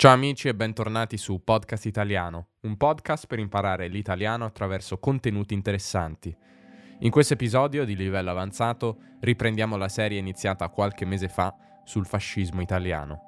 Ciao amici e bentornati su Podcast Italiano, un podcast per imparare l'italiano attraverso contenuti interessanti. In questo episodio di livello avanzato riprendiamo la serie iniziata qualche mese fa sul fascismo italiano.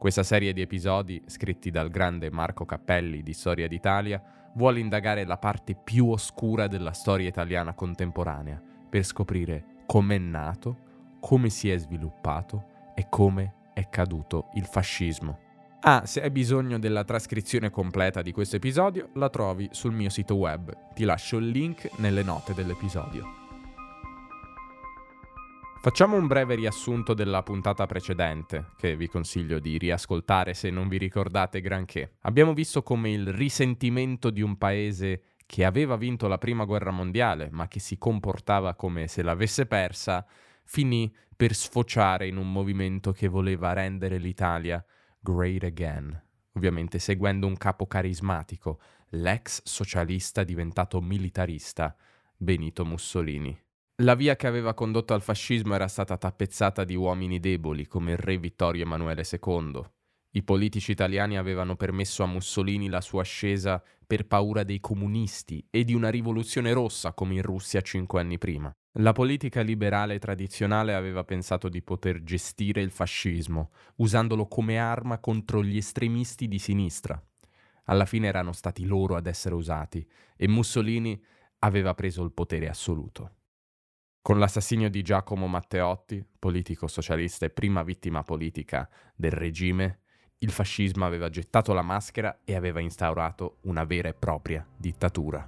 Questa serie di episodi, scritti dal grande Marco Cappelli di Storia d'Italia, vuole indagare la parte più oscura della storia italiana contemporanea, per scoprire come è nato, come si è sviluppato e come è caduto il fascismo. Ah, se hai bisogno della trascrizione completa di questo episodio, la trovi sul mio sito web. Ti lascio il link nelle note dell'episodio. Facciamo un breve riassunto della puntata precedente, che vi consiglio di riascoltare se non vi ricordate granché. Abbiamo visto come il risentimento di un paese che aveva vinto la prima guerra mondiale, ma che si comportava come se l'avesse persa, finì per sfociare in un movimento che voleva rendere l'Italia Great Again, ovviamente seguendo un capo carismatico, l'ex socialista diventato militarista, Benito Mussolini. La via che aveva condotto al fascismo era stata tappezzata di uomini deboli come il re Vittorio Emanuele II. I politici italiani avevano permesso a Mussolini la sua ascesa per paura dei comunisti e di una rivoluzione rossa come in Russia cinque anni prima. La politica liberale tradizionale aveva pensato di poter gestire il fascismo, usandolo come arma contro gli estremisti di sinistra. Alla fine erano stati loro ad essere usati e Mussolini aveva preso il potere assoluto. Con l'assassinio di Giacomo Matteotti, politico socialista e prima vittima politica del regime, il fascismo aveva gettato la maschera e aveva instaurato una vera e propria dittatura.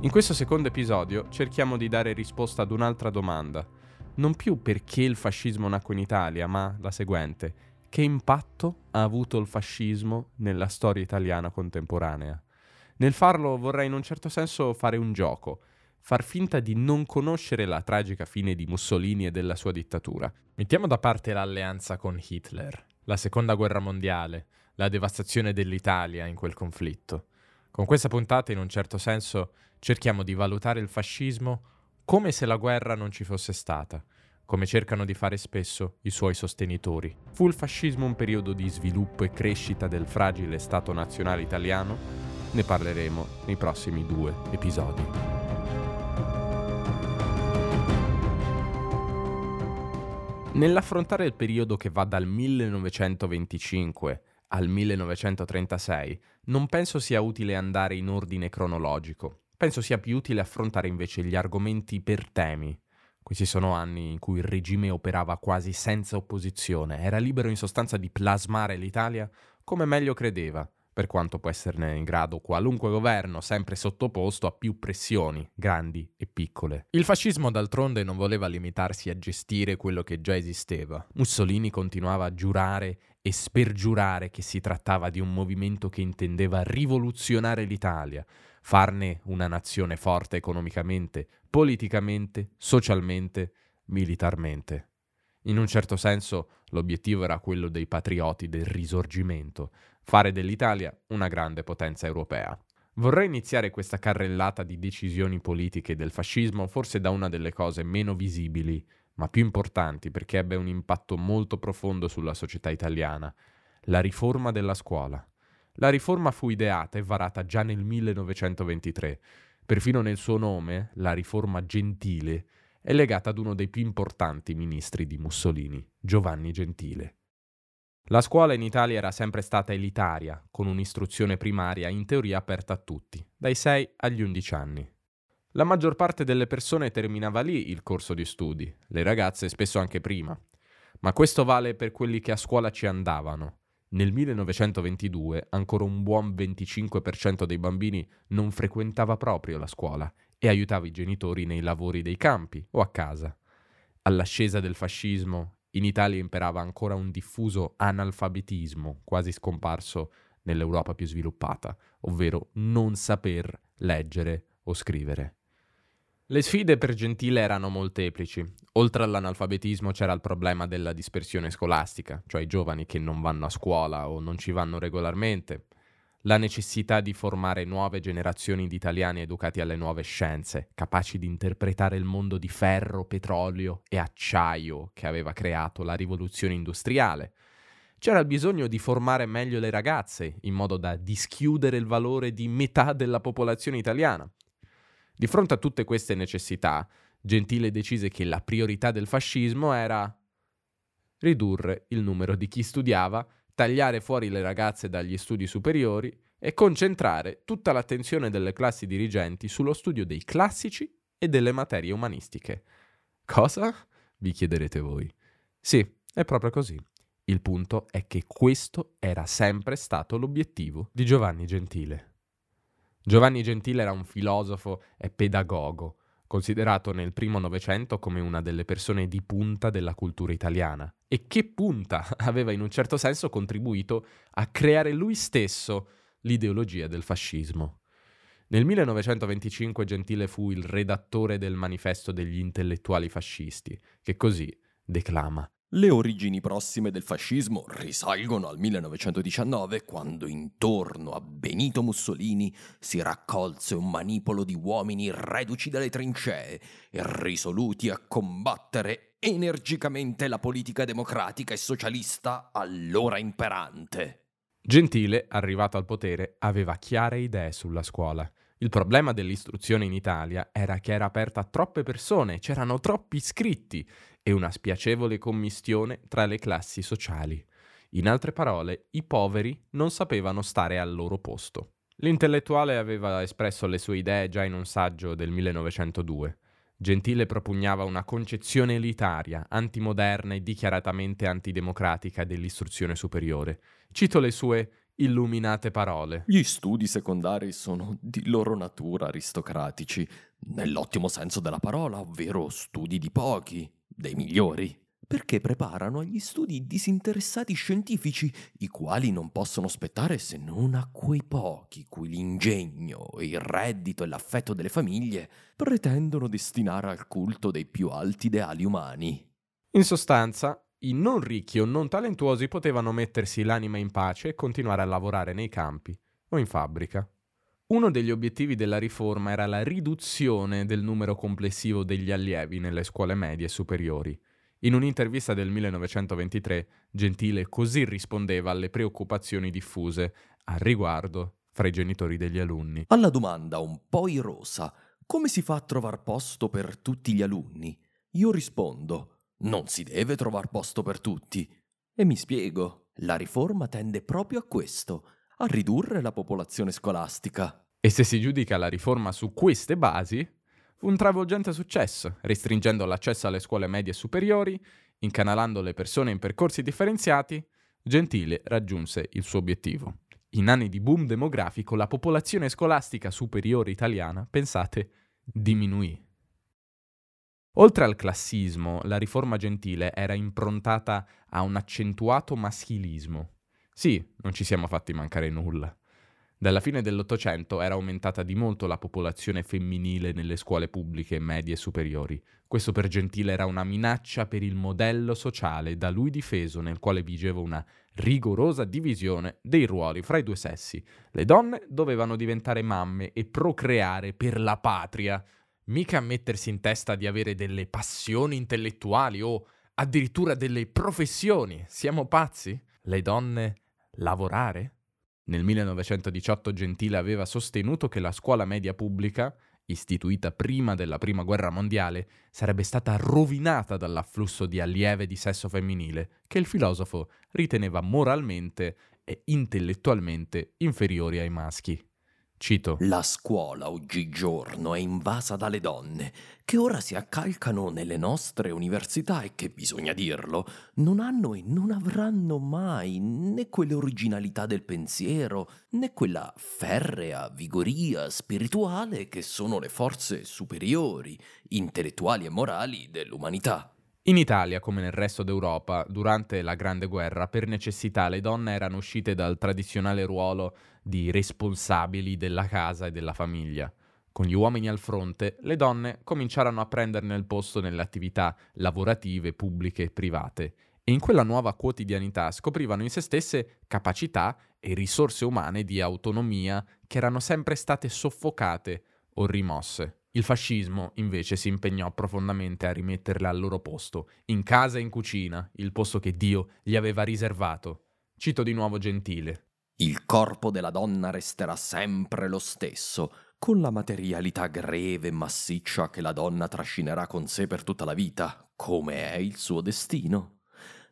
In questo secondo episodio cerchiamo di dare risposta ad un'altra domanda, non più perché il fascismo nacque in Italia, ma la seguente, che impatto ha avuto il fascismo nella storia italiana contemporanea? Nel farlo vorrei in un certo senso fare un gioco, far finta di non conoscere la tragica fine di Mussolini e della sua dittatura. Mettiamo da parte l'alleanza con Hitler, la seconda guerra mondiale, la devastazione dell'Italia in quel conflitto. Con questa puntata, in un certo senso, cerchiamo di valutare il fascismo come se la guerra non ci fosse stata, come cercano di fare spesso i suoi sostenitori. Fu il fascismo un periodo di sviluppo e crescita del fragile Stato nazionale italiano? Ne parleremo nei prossimi due episodi. Nell'affrontare il periodo che va dal 1925 al 1936, non penso sia utile andare in ordine cronologico. Penso sia più utile affrontare invece gli argomenti per temi. Questi sono anni in cui il regime operava quasi senza opposizione, era libero in sostanza di plasmare l'Italia come meglio credeva, per quanto può esserne in grado qualunque governo, sempre sottoposto a più pressioni, grandi e piccole. Il fascismo d'altronde non voleva limitarsi a gestire quello che già esisteva. Mussolini continuava a giurare e spergiurare che si trattava di un movimento che intendeva rivoluzionare l'Italia, farne una nazione forte economicamente, politicamente, socialmente, militarmente. In un certo senso l'obiettivo era quello dei patrioti del risorgimento, fare dell'Italia una grande potenza europea. Vorrei iniziare questa carrellata di decisioni politiche del fascismo forse da una delle cose meno visibili, ma più importanti perché ebbe un impatto molto profondo sulla società italiana, la riforma della scuola. La riforma fu ideata e varata già nel 1923. Perfino nel suo nome, la riforma gentile, è legata ad uno dei più importanti ministri di Mussolini, Giovanni Gentile. La scuola in Italia era sempre stata elitaria, con un'istruzione primaria in teoria aperta a tutti, dai 6 agli 11 anni. La maggior parte delle persone terminava lì il corso di studi, le ragazze spesso anche prima. Ma questo vale per quelli che a scuola ci andavano, nel 1922 ancora un buon 25% dei bambini non frequentava proprio la scuola e aiutava i genitori nei lavori dei campi o a casa. All'ascesa del fascismo in Italia imperava ancora un diffuso analfabetismo, quasi scomparso nell'Europa più sviluppata, ovvero non saper leggere o scrivere. Le sfide per Gentile erano molteplici. Oltre all'analfabetismo c'era il problema della dispersione scolastica, cioè i giovani che non vanno a scuola o non ci vanno regolarmente, la necessità di formare nuove generazioni di italiani educati alle nuove scienze, capaci di interpretare il mondo di ferro, petrolio e acciaio che aveva creato la rivoluzione industriale. C'era il bisogno di formare meglio le ragazze, in modo da dischiudere il valore di metà della popolazione italiana. Di fronte a tutte queste necessità, Gentile decise che la priorità del fascismo era ridurre il numero di chi studiava, tagliare fuori le ragazze dagli studi superiori e concentrare tutta l'attenzione delle classi dirigenti sullo studio dei classici e delle materie umanistiche. Cosa? vi chiederete voi. Sì, è proprio così. Il punto è che questo era sempre stato l'obiettivo di Giovanni Gentile. Giovanni Gentile era un filosofo e pedagogo, considerato nel primo Novecento come una delle persone di punta della cultura italiana e che punta aveva in un certo senso contribuito a creare lui stesso l'ideologia del fascismo. Nel 1925 Gentile fu il redattore del manifesto degli intellettuali fascisti, che così declama le origini prossime del fascismo risalgono al 1919, quando intorno a Benito Mussolini si raccolse un manipolo di uomini reduci dalle trincee e risoluti a combattere energicamente la politica democratica e socialista allora imperante. Gentile, arrivato al potere, aveva chiare idee sulla scuola. Il problema dell'istruzione in Italia era che era aperta a troppe persone, c'erano troppi iscritti e una spiacevole commistione tra le classi sociali. In altre parole, i poveri non sapevano stare al loro posto. L'intellettuale aveva espresso le sue idee già in un saggio del 1902. Gentile propugnava una concezione elitaria, antimoderna e dichiaratamente antidemocratica dell'istruzione superiore. Cito le sue illuminate parole. Gli studi secondari sono di loro natura aristocratici, nell'ottimo senso della parola, ovvero studi di pochi, dei migliori, perché preparano agli studi disinteressati scientifici, i quali non possono aspettare se non a quei pochi cui l'ingegno, il reddito e l'affetto delle famiglie pretendono destinare al culto dei più alti ideali umani. In sostanza, i non ricchi o non talentuosi potevano mettersi l'anima in pace e continuare a lavorare nei campi o in fabbrica. Uno degli obiettivi della riforma era la riduzione del numero complessivo degli allievi nelle scuole medie e superiori. In un'intervista del 1923, Gentile così rispondeva alle preoccupazioni diffuse al riguardo fra i genitori degli alunni. Alla domanda un po' irosa, come si fa a trovare posto per tutti gli alunni? Io rispondo, non si deve trovare posto per tutti. E mi spiego, la riforma tende proprio a questo, a ridurre la popolazione scolastica. E se si giudica la riforma su queste basi, fu un travolgente successo, restringendo l'accesso alle scuole medie e superiori, incanalando le persone in percorsi differenziati, Gentile raggiunse il suo obiettivo. In anni di boom demografico la popolazione scolastica superiore italiana, pensate, diminuì. Oltre al classismo, la riforma gentile era improntata a un accentuato maschilismo. Sì, non ci siamo fatti mancare nulla. Dalla fine dell'Ottocento era aumentata di molto la popolazione femminile nelle scuole pubbliche medie e superiori. Questo per Gentile era una minaccia per il modello sociale da lui difeso nel quale vigeva una rigorosa divisione dei ruoli fra i due sessi. Le donne dovevano diventare mamme e procreare per la patria, mica mettersi in testa di avere delle passioni intellettuali o addirittura delle professioni. Siamo pazzi? Le donne lavorare? Nel 1918 Gentile aveva sostenuto che la scuola media pubblica, istituita prima della Prima Guerra Mondiale, sarebbe stata rovinata dall'afflusso di allieve di sesso femminile, che il filosofo riteneva moralmente e intellettualmente inferiori ai maschi. Cito. La scuola oggigiorno è invasa dalle donne, che ora si accalcano nelle nostre università e che, bisogna dirlo, non hanno e non avranno mai né quell'originalità del pensiero, né quella ferrea vigoria spirituale che sono le forze superiori, intellettuali e morali dell'umanità. In Italia, come nel resto d'Europa, durante la Grande Guerra, per necessità le donne erano uscite dal tradizionale ruolo di responsabili della casa e della famiglia. Con gli uomini al fronte, le donne cominciarono a prenderne il posto nelle attività lavorative, pubbliche e private, e in quella nuova quotidianità scoprivano in se stesse capacità e risorse umane di autonomia che erano sempre state soffocate o rimosse. Il fascismo invece si impegnò profondamente a rimetterle al loro posto, in casa e in cucina, il posto che Dio gli aveva riservato. Cito di nuovo Gentile. Il corpo della donna resterà sempre lo stesso, con la materialità greve e massiccia che la donna trascinerà con sé per tutta la vita, come è il suo destino.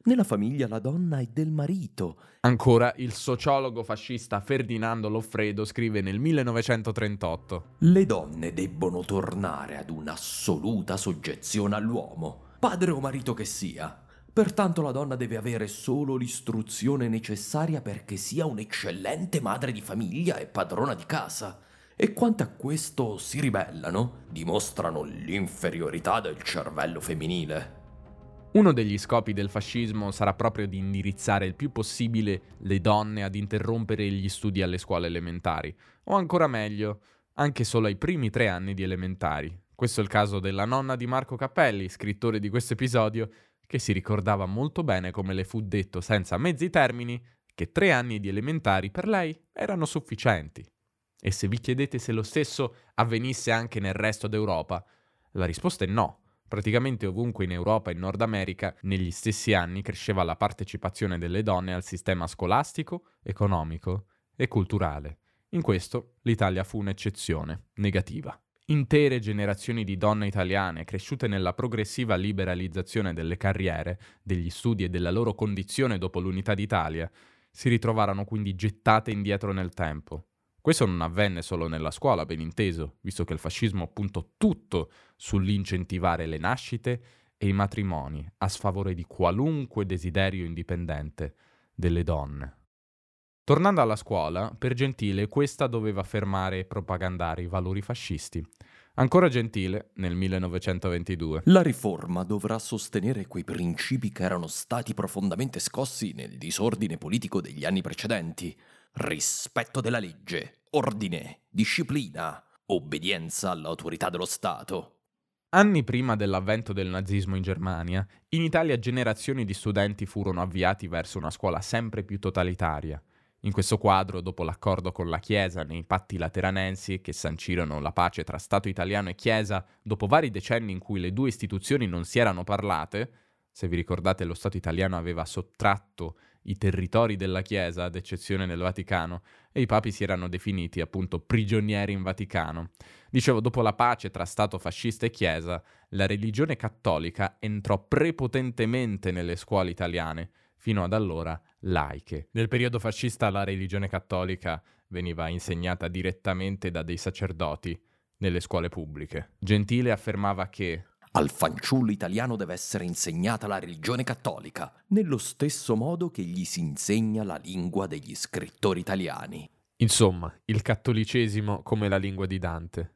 Nella famiglia la donna è del marito. Ancora, il sociologo fascista Ferdinando Loffredo scrive nel 1938: Le donne debbono tornare ad un'assoluta soggezione all'uomo, padre o marito che sia. Pertanto la donna deve avere solo l'istruzione necessaria perché sia un'eccellente madre di famiglia e padrona di casa. E quanto a questo si ribellano, dimostrano l'inferiorità del cervello femminile. Uno degli scopi del fascismo sarà proprio di indirizzare il più possibile le donne ad interrompere gli studi alle scuole elementari, o ancora meglio, anche solo ai primi tre anni di elementari. Questo è il caso della nonna di Marco Cappelli, scrittore di questo episodio, che si ricordava molto bene come le fu detto senza mezzi termini che tre anni di elementari per lei erano sufficienti. E se vi chiedete se lo stesso avvenisse anche nel resto d'Europa, la risposta è no. Praticamente ovunque in Europa e in Nord America negli stessi anni cresceva la partecipazione delle donne al sistema scolastico, economico e culturale. In questo l'Italia fu un'eccezione, negativa. Intere generazioni di donne italiane cresciute nella progressiva liberalizzazione delle carriere, degli studi e della loro condizione dopo l'unità d'Italia si ritrovarono quindi gettate indietro nel tempo, questo non avvenne solo nella scuola, ben inteso, visto che il fascismo puntò tutto sull'incentivare le nascite e i matrimoni a sfavore di qualunque desiderio indipendente delle donne. Tornando alla scuola, per Gentile questa doveva fermare e propagandare i valori fascisti. Ancora Gentile, nel 1922. La riforma dovrà sostenere quei principi che erano stati profondamente scossi nel disordine politico degli anni precedenti rispetto della legge, ordine, disciplina, obbedienza all'autorità dello Stato. Anni prima dell'avvento del nazismo in Germania, in Italia generazioni di studenti furono avviati verso una scuola sempre più totalitaria. In questo quadro, dopo l'accordo con la Chiesa nei patti lateranensi che sancirono la pace tra Stato italiano e Chiesa, dopo vari decenni in cui le due istituzioni non si erano parlate, se vi ricordate lo Stato italiano aveva sottratto i territori della Chiesa, ad eccezione del Vaticano, e i papi si erano definiti appunto prigionieri in Vaticano. Dicevo, dopo la pace tra Stato fascista e Chiesa, la religione cattolica entrò prepotentemente nelle scuole italiane, fino ad allora laiche. Nel periodo fascista la religione cattolica veniva insegnata direttamente da dei sacerdoti nelle scuole pubbliche. Gentile affermava che al fanciullo italiano deve essere insegnata la religione cattolica, nello stesso modo che gli si insegna la lingua degli scrittori italiani. Insomma, il cattolicesimo come la lingua di Dante.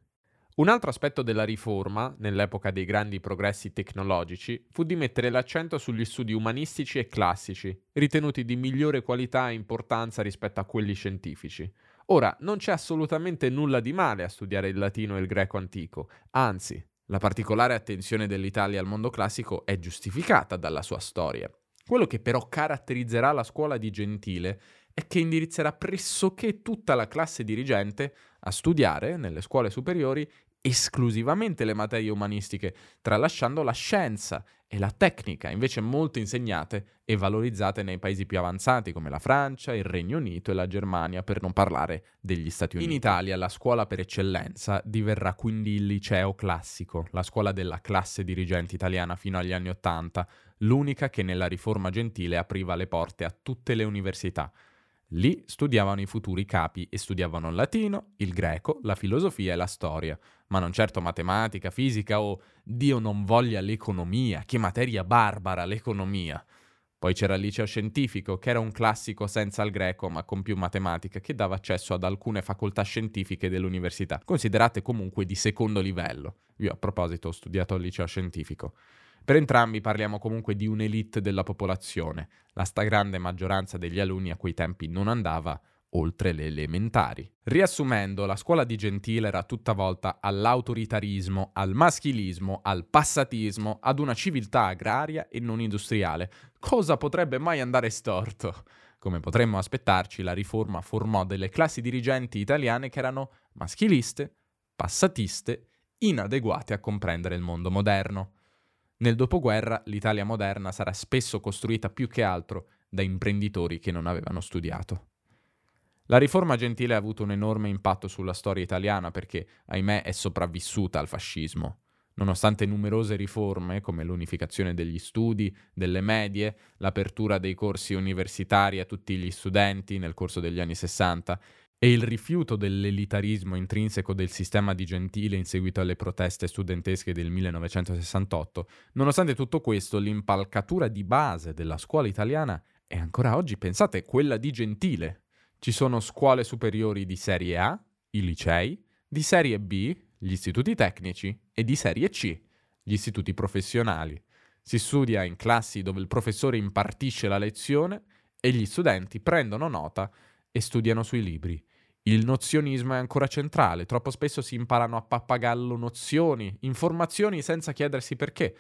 Un altro aspetto della riforma, nell'epoca dei grandi progressi tecnologici, fu di mettere l'accento sugli studi umanistici e classici, ritenuti di migliore qualità e importanza rispetto a quelli scientifici. Ora, non c'è assolutamente nulla di male a studiare il latino e il greco antico, anzi, la particolare attenzione dell'Italia al mondo classico è giustificata dalla sua storia. Quello che però caratterizzerà la scuola di Gentile è che indirizzerà pressoché tutta la classe dirigente a studiare nelle scuole superiori esclusivamente le materie umanistiche, tralasciando la scienza e la tecnica, invece molto insegnate e valorizzate nei paesi più avanzati come la Francia, il Regno Unito e la Germania, per non parlare degli Stati Uniti. In Italia la scuola per eccellenza diverrà quindi il liceo classico, la scuola della classe dirigente italiana fino agli anni Ottanta, l'unica che nella riforma gentile apriva le porte a tutte le università. Lì studiavano i futuri capi e studiavano il latino, il greco, la filosofia e la storia, ma non certo matematica, fisica o Dio non voglia l'economia, che materia barbara l'economia. Poi c'era il liceo scientifico, che era un classico senza il greco, ma con più matematica, che dava accesso ad alcune facoltà scientifiche dell'università, considerate comunque di secondo livello. Io a proposito ho studiato al liceo scientifico. Per entrambi parliamo comunque di un'elite della popolazione. La stragrande maggioranza degli alunni a quei tempi non andava oltre le elementari. Riassumendo, la scuola di Gentile era tutta volta all'autoritarismo, al maschilismo, al passatismo, ad una civiltà agraria e non industriale. Cosa potrebbe mai andare storto? Come potremmo aspettarci, la riforma formò delle classi dirigenti italiane che erano maschiliste, passatiste, inadeguate a comprendere il mondo moderno. Nel dopoguerra l'Italia moderna sarà spesso costruita più che altro da imprenditori che non avevano studiato. La riforma gentile ha avuto un enorme impatto sulla storia italiana perché, ahimè, è sopravvissuta al fascismo. Nonostante numerose riforme, come l'unificazione degli studi, delle medie, l'apertura dei corsi universitari a tutti gli studenti nel corso degli anni 60 e il rifiuto dell'elitarismo intrinseco del sistema di Gentile in seguito alle proteste studentesche del 1968, nonostante tutto questo, l'impalcatura di base della scuola italiana è ancora oggi, pensate, quella di Gentile. Ci sono scuole superiori di serie A, i licei, di serie B, gli istituti tecnici, e di serie C, gli istituti professionali. Si studia in classi dove il professore impartisce la lezione e gli studenti prendono nota e studiano sui libri. Il nozionismo è ancora centrale, troppo spesso si imparano a pappagallo nozioni, informazioni senza chiedersi perché,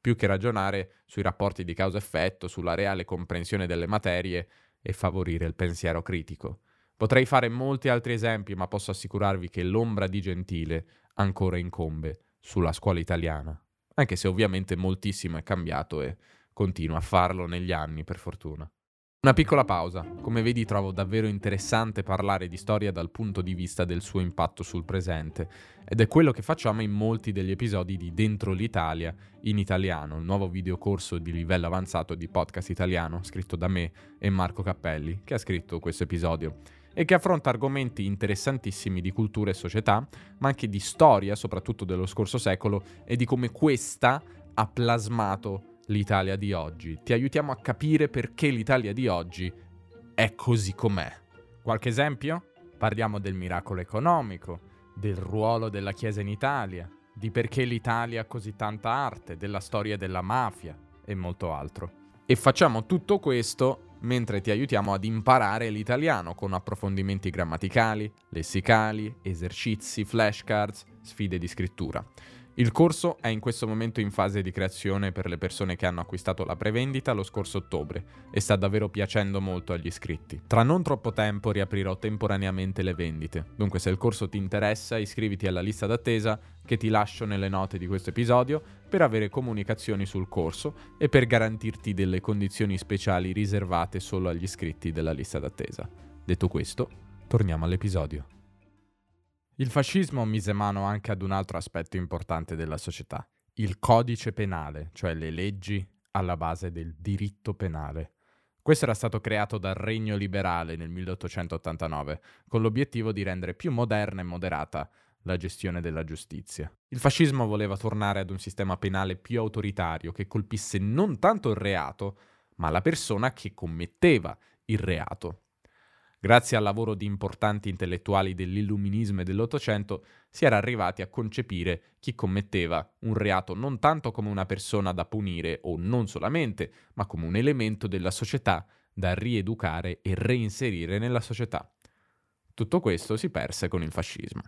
più che ragionare sui rapporti di causa-effetto, sulla reale comprensione delle materie e favorire il pensiero critico. Potrei fare molti altri esempi, ma posso assicurarvi che l'ombra di Gentile ancora incombe sulla scuola italiana, anche se ovviamente moltissimo è cambiato e continua a farlo negli anni, per fortuna. Una piccola pausa. Come vedi trovo davvero interessante parlare di storia dal punto di vista del suo impatto sul presente ed è quello che facciamo in molti degli episodi di Dentro l'Italia in italiano, il nuovo videocorso di livello avanzato di podcast italiano scritto da me e Marco Cappelli, che ha scritto questo episodio e che affronta argomenti interessantissimi di cultura e società, ma anche di storia, soprattutto dello scorso secolo, e di come questa ha plasmato l'Italia di oggi. Ti aiutiamo a capire perché l'Italia di oggi è così com'è. Qualche esempio? Parliamo del miracolo economico, del ruolo della Chiesa in Italia, di perché l'Italia ha così tanta arte, della storia della mafia e molto altro. E facciamo tutto questo mentre ti aiutiamo ad imparare l'italiano con approfondimenti grammaticali, lessicali, esercizi, flashcards, sfide di scrittura. Il corso è in questo momento in fase di creazione per le persone che hanno acquistato la prevendita lo scorso ottobre e sta davvero piacendo molto agli iscritti. Tra non troppo tempo riaprirò temporaneamente le vendite, dunque se il corso ti interessa iscriviti alla lista d'attesa che ti lascio nelle note di questo episodio per avere comunicazioni sul corso e per garantirti delle condizioni speciali riservate solo agli iscritti della lista d'attesa. Detto questo, torniamo all'episodio. Il fascismo mise mano anche ad un altro aspetto importante della società, il codice penale, cioè le leggi alla base del diritto penale. Questo era stato creato dal Regno liberale nel 1889, con l'obiettivo di rendere più moderna e moderata la gestione della giustizia. Il fascismo voleva tornare ad un sistema penale più autoritario che colpisse non tanto il reato, ma la persona che commetteva il reato. Grazie al lavoro di importanti intellettuali dell'illuminismo e dell'Ottocento si era arrivati a concepire chi commetteva un reato non tanto come una persona da punire o non solamente, ma come un elemento della società da rieducare e reinserire nella società. Tutto questo si perse con il fascismo.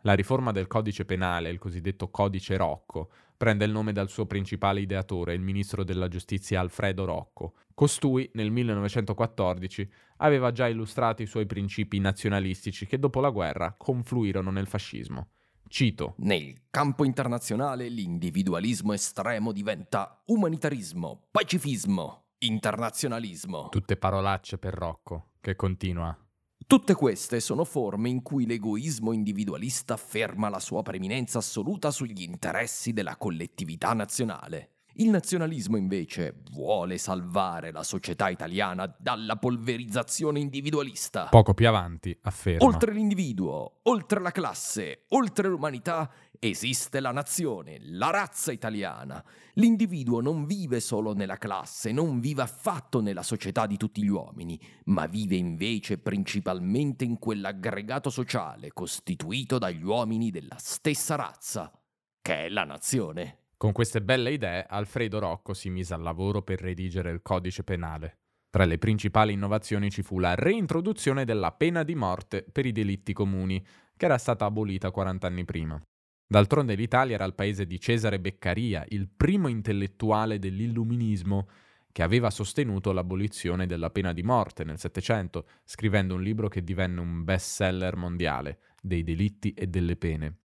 La riforma del codice penale, il cosiddetto codice Rocco, prende il nome dal suo principale ideatore, il ministro della giustizia Alfredo Rocco. Costui, nel 1914, aveva già illustrato i suoi principi nazionalistici che dopo la guerra confluirono nel fascismo. Cito. Nel campo internazionale l'individualismo estremo diventa umanitarismo, pacifismo, internazionalismo. Tutte parolacce per Rocco, che continua. Tutte queste sono forme in cui l'egoismo individualista afferma la sua preeminenza assoluta sugli interessi della collettività nazionale. Il nazionalismo invece vuole salvare la società italiana dalla polverizzazione individualista. Poco più avanti afferma. Oltre l'individuo, oltre la classe, oltre l'umanità, esiste la nazione, la razza italiana. L'individuo non vive solo nella classe, non vive affatto nella società di tutti gli uomini, ma vive invece principalmente in quell'aggregato sociale costituito dagli uomini della stessa razza, che è la nazione. Con queste belle idee, Alfredo Rocco si mise al lavoro per redigere il codice penale. Tra le principali innovazioni ci fu la reintroduzione della pena di morte per i delitti comuni, che era stata abolita 40 anni prima. D'altronde l'Italia era il paese di Cesare Beccaria, il primo intellettuale dell'illuminismo che aveva sostenuto l'abolizione della pena di morte nel Settecento, scrivendo un libro che divenne un bestseller mondiale, dei delitti e delle pene.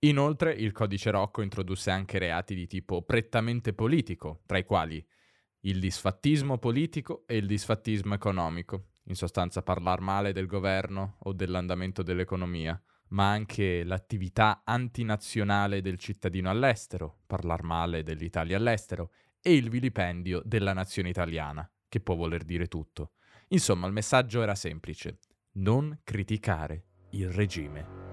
Inoltre il codice Rocco introdusse anche reati di tipo prettamente politico, tra i quali il disfattismo politico e il disfattismo economico, in sostanza parlare male del governo o dell'andamento dell'economia, ma anche l'attività antinazionale del cittadino all'estero, parlare male dell'Italia all'estero, e il vilipendio della nazione italiana, che può voler dire tutto. Insomma, il messaggio era semplice. Non criticare il regime.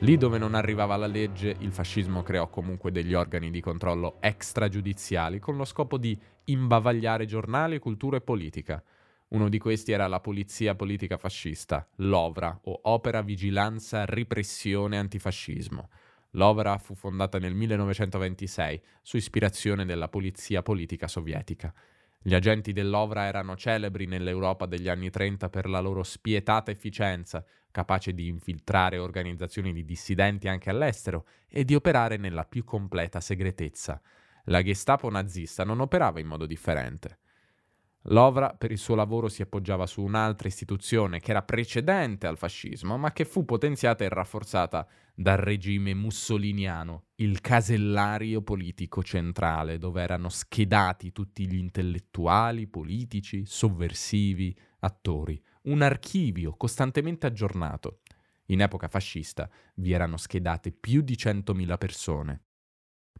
Lì dove non arrivava la legge, il fascismo creò comunque degli organi di controllo extragiudiziali con lo scopo di imbavagliare giornali, cultura e politica. Uno di questi era la Polizia Politica Fascista, l'OVRA, o Opera Vigilanza Ripressione Antifascismo. L'OVRA fu fondata nel 1926 su ispirazione della Polizia Politica Sovietica. Gli agenti dell'Ovra erano celebri nell'Europa degli anni 30 per la loro spietata efficienza, capace di infiltrare organizzazioni di dissidenti anche all'estero e di operare nella più completa segretezza. La Gestapo nazista non operava in modo differente. L'Ovra per il suo lavoro si appoggiava su un'altra istituzione che era precedente al fascismo, ma che fu potenziata e rafforzata dal regime mussoliniano, il casellario politico centrale, dove erano schedati tutti gli intellettuali, politici, sovversivi, attori un archivio costantemente aggiornato. In epoca fascista vi erano schedate più di 100.000 persone.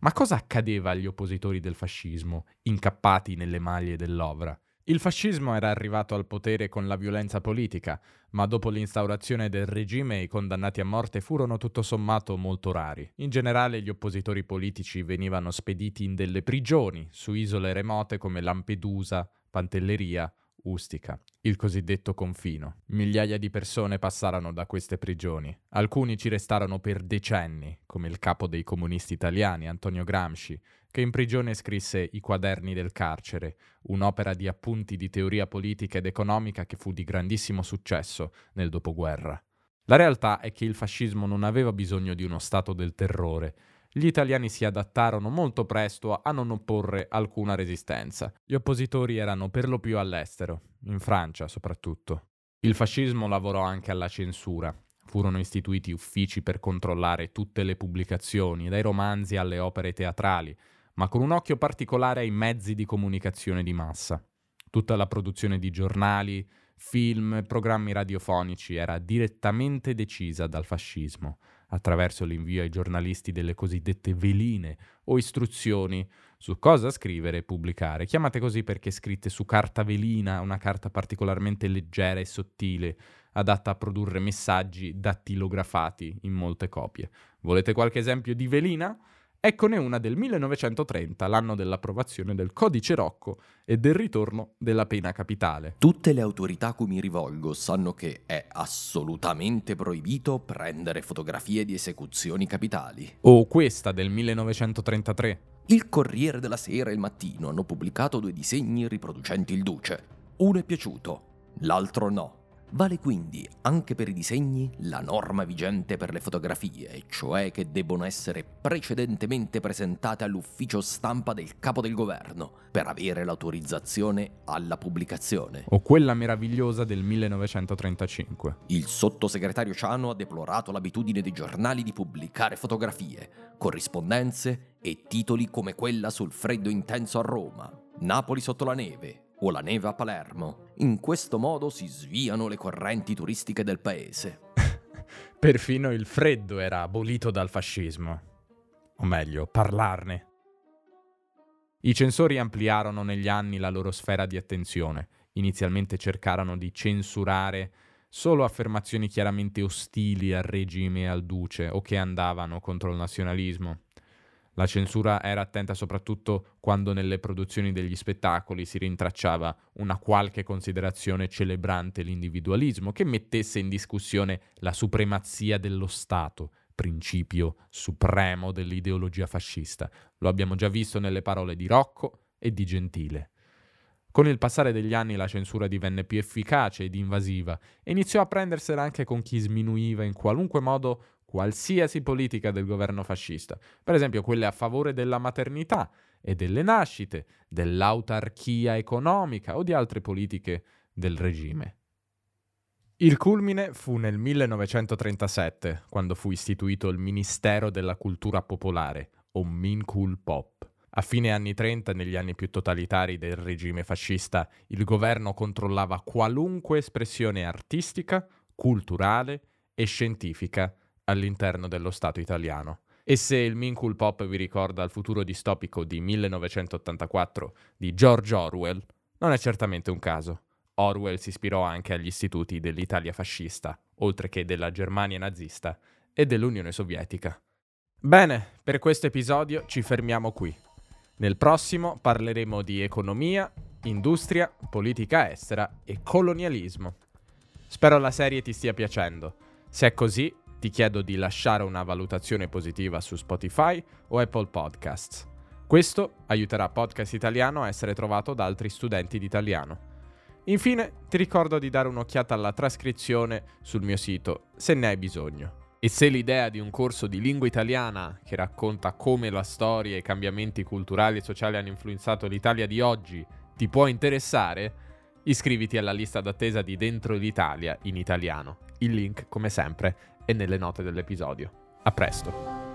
Ma cosa accadeva agli oppositori del fascismo, incappati nelle maglie dell'Ovra? Il fascismo era arrivato al potere con la violenza politica, ma dopo l'instaurazione del regime i condannati a morte furono tutto sommato molto rari. In generale gli oppositori politici venivano spediti in delle prigioni su isole remote come Lampedusa, Pantelleria Ustica, il cosiddetto confino. Migliaia di persone passarono da queste prigioni. Alcuni ci restarono per decenni, come il capo dei comunisti italiani, Antonio Gramsci, che in prigione scrisse I quaderni del carcere, un'opera di appunti di teoria politica ed economica che fu di grandissimo successo nel dopoguerra. La realtà è che il fascismo non aveva bisogno di uno stato del terrore, gli italiani si adattarono molto presto a non opporre alcuna resistenza. Gli oppositori erano per lo più all'estero, in Francia soprattutto. Il fascismo lavorò anche alla censura. Furono istituiti uffici per controllare tutte le pubblicazioni, dai romanzi alle opere teatrali, ma con un occhio particolare ai mezzi di comunicazione di massa. Tutta la produzione di giornali, film programmi radiofonici era direttamente decisa dal fascismo attraverso l'invio ai giornalisti delle cosiddette veline o istruzioni su cosa scrivere e pubblicare, chiamate così perché scritte su carta velina, una carta particolarmente leggera e sottile, adatta a produrre messaggi dattilografati in molte copie. Volete qualche esempio di velina? Eccone una del 1930, l'anno dell'approvazione del codice Rocco e del ritorno della pena capitale. Tutte le autorità a cui mi rivolgo sanno che è assolutamente proibito prendere fotografie di esecuzioni capitali. O questa del 1933. Il Corriere della Sera e il Mattino hanno pubblicato due disegni riproducenti il duce. Uno è piaciuto, l'altro no. Vale quindi anche per i disegni la norma vigente per le fotografie, cioè che debbono essere precedentemente presentate all'ufficio stampa del capo del governo per avere l'autorizzazione alla pubblicazione. O quella meravigliosa del 1935. Il sottosegretario Ciano ha deplorato l'abitudine dei giornali di pubblicare fotografie, corrispondenze e titoli come quella sul freddo intenso a Roma, Napoli sotto la neve o la neve a Palermo. In questo modo si sviano le correnti turistiche del paese. Perfino il freddo era abolito dal fascismo. O meglio, parlarne. I censori ampliarono negli anni la loro sfera di attenzione. Inizialmente cercarono di censurare solo affermazioni chiaramente ostili al regime e al duce o che andavano contro il nazionalismo. La censura era attenta soprattutto quando nelle produzioni degli spettacoli si rintracciava una qualche considerazione celebrante l'individualismo che mettesse in discussione la supremazia dello Stato principio supremo dell'ideologia fascista. Lo abbiamo già visto nelle parole di Rocco e di Gentile. Con il passare degli anni la censura divenne più efficace ed invasiva e iniziò a prendersela anche con chi sminuiva in qualunque modo qualsiasi politica del governo fascista, per esempio quelle a favore della maternità e delle nascite, dell'autarchia economica o di altre politiche del regime. Il culmine fu nel 1937, quando fu istituito il Ministero della Cultura Popolare, o Minkul Pop. A fine anni 30, negli anni più totalitari del regime fascista, il governo controllava qualunque espressione artistica, culturale e scientifica all'interno dello Stato italiano. E se il Minkul Pop vi ricorda il futuro distopico di 1984 di George Orwell, non è certamente un caso. Orwell si ispirò anche agli istituti dell'Italia fascista, oltre che della Germania nazista e dell'Unione Sovietica. Bene, per questo episodio ci fermiamo qui. Nel prossimo parleremo di economia, industria, politica estera e colonialismo. Spero la serie ti stia piacendo. Se è così, ti chiedo di lasciare una valutazione positiva su Spotify o Apple Podcasts. Questo aiuterà Podcast Italiano a essere trovato da altri studenti di italiano. Infine, ti ricordo di dare un'occhiata alla trascrizione sul mio sito se ne hai bisogno. E se l'idea di un corso di lingua italiana che racconta come la storia e i cambiamenti culturali e sociali hanno influenzato l'Italia di oggi ti può interessare, iscriviti alla lista d'attesa di Dentro l'Italia in italiano. Il link, come sempre, è nelle note dell'episodio. A presto!